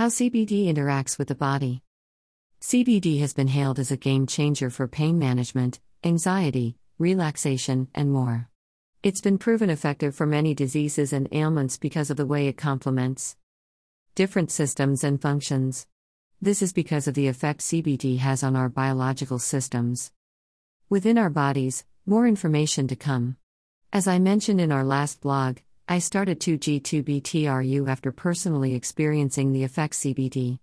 How CBD interacts with the body. CBD has been hailed as a game changer for pain management, anxiety, relaxation, and more. It's been proven effective for many diseases and ailments because of the way it complements different systems and functions. This is because of the effect CBD has on our biological systems. Within our bodies, more information to come. As I mentioned in our last blog, I started 2G2BTRU after personally experiencing the effects CBD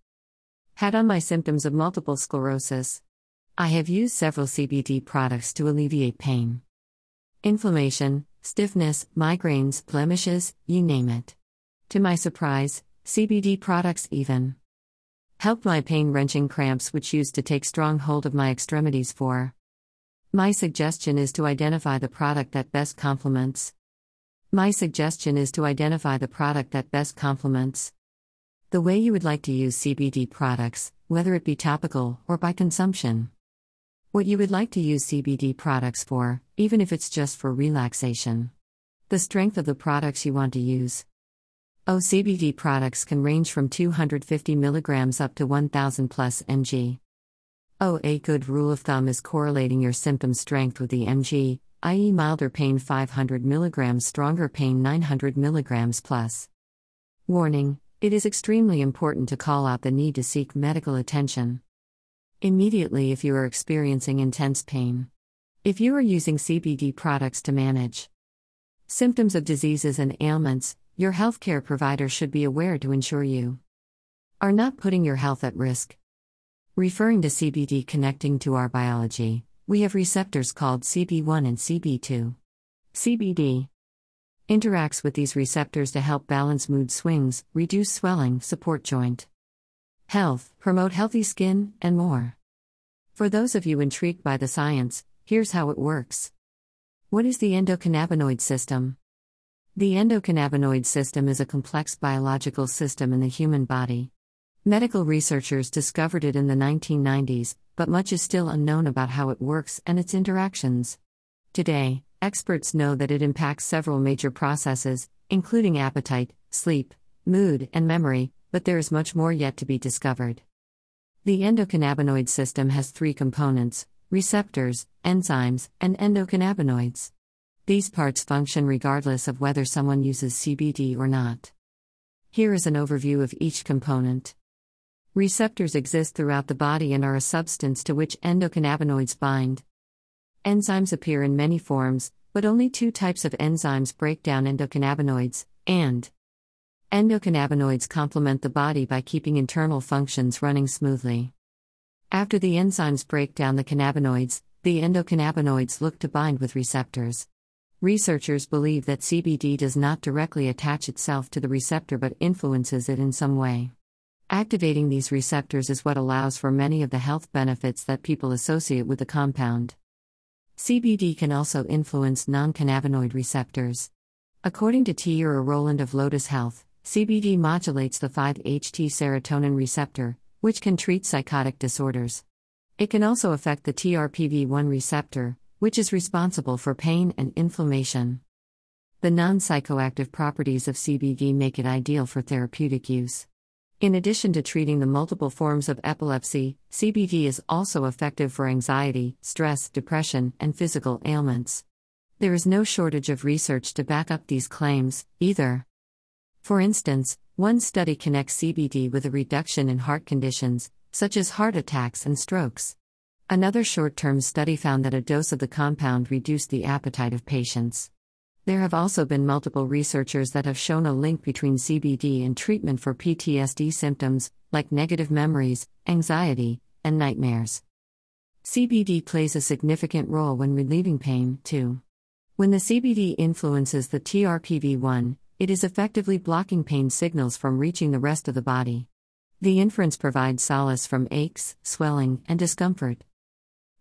had on my symptoms of multiple sclerosis. I have used several CBD products to alleviate pain, inflammation, stiffness, migraines, blemishes, you name it. To my surprise, CBD products even helped my pain wrenching cramps, which used to take strong hold of my extremities for. My suggestion is to identify the product that best complements. My suggestion is to identify the product that best complements the way you would like to use CBD products, whether it be topical or by consumption. What you would like to use CBD products for, even if it's just for relaxation. The strength of the products you want to use. Oh, CBD products can range from 250 mg up to 1000 plus mg. Oh, a good rule of thumb is correlating your symptom strength with the mg, i.e., milder pain 500 mg, stronger pain 900 mg plus. Warning it is extremely important to call out the need to seek medical attention immediately if you are experiencing intense pain. If you are using CBD products to manage symptoms of diseases and ailments, your healthcare provider should be aware to ensure you are not putting your health at risk. Referring to CBD connecting to our biology, we have receptors called CB1 and CB2. CBD interacts with these receptors to help balance mood swings, reduce swelling, support joint health, promote healthy skin, and more. For those of you intrigued by the science, here's how it works. What is the endocannabinoid system? The endocannabinoid system is a complex biological system in the human body. Medical researchers discovered it in the 1990s, but much is still unknown about how it works and its interactions. Today, Experts know that it impacts several major processes, including appetite, sleep, mood, and memory, but there is much more yet to be discovered. The endocannabinoid system has three components receptors, enzymes, and endocannabinoids. These parts function regardless of whether someone uses CBD or not. Here is an overview of each component. Receptors exist throughout the body and are a substance to which endocannabinoids bind. Enzymes appear in many forms, but only two types of enzymes break down endocannabinoids, and endocannabinoids complement the body by keeping internal functions running smoothly. After the enzymes break down the cannabinoids, the endocannabinoids look to bind with receptors. Researchers believe that CBD does not directly attach itself to the receptor but influences it in some way. Activating these receptors is what allows for many of the health benefits that people associate with the compound. CBD can also influence non cannabinoid receptors. According to Tiara Roland of Lotus Health, CBD modulates the 5-HT serotonin receptor, which can treat psychotic disorders. It can also affect the TRPV1 receptor, which is responsible for pain and inflammation. The non psychoactive properties of CBD make it ideal for therapeutic use. In addition to treating the multiple forms of epilepsy, CBD is also effective for anxiety, stress, depression, and physical ailments. There is no shortage of research to back up these claims, either. For instance, one study connects CBD with a reduction in heart conditions, such as heart attacks and strokes. Another short term study found that a dose of the compound reduced the appetite of patients. There have also been multiple researchers that have shown a link between CBD and treatment for PTSD symptoms, like negative memories, anxiety, and nightmares. CBD plays a significant role when relieving pain, too. When the CBD influences the TRPV1, it is effectively blocking pain signals from reaching the rest of the body. The inference provides solace from aches, swelling, and discomfort.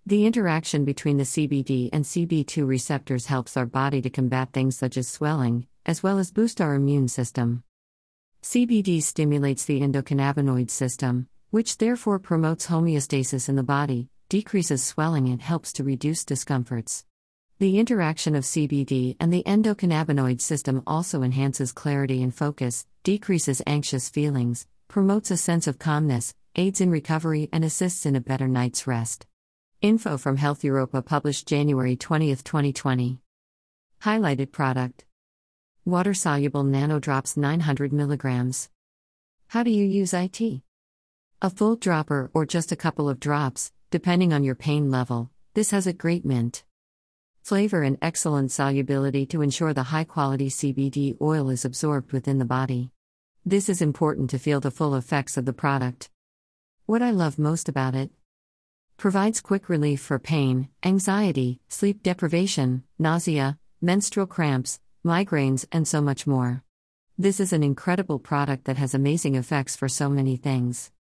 The interaction between the CBD and CB2 receptors helps our body to combat things such as swelling, as well as boost our immune system. CBD stimulates the endocannabinoid system, which therefore promotes homeostasis in the body, decreases swelling, and helps to reduce discomforts. The interaction of CBD and the endocannabinoid system also enhances clarity and focus, decreases anxious feelings, promotes a sense of calmness, aids in recovery, and assists in a better night's rest. Info from Health Europa published January 20, 2020. Highlighted product Water soluble nanodrops 900 mg. How do you use IT? A full dropper or just a couple of drops, depending on your pain level, this has a great mint. Flavor and excellent solubility to ensure the high quality CBD oil is absorbed within the body. This is important to feel the full effects of the product. What I love most about it provides quick relief for pain, anxiety, sleep deprivation, nausea, menstrual cramps, migraines, and so much more. This is an incredible product that has amazing effects for so many things.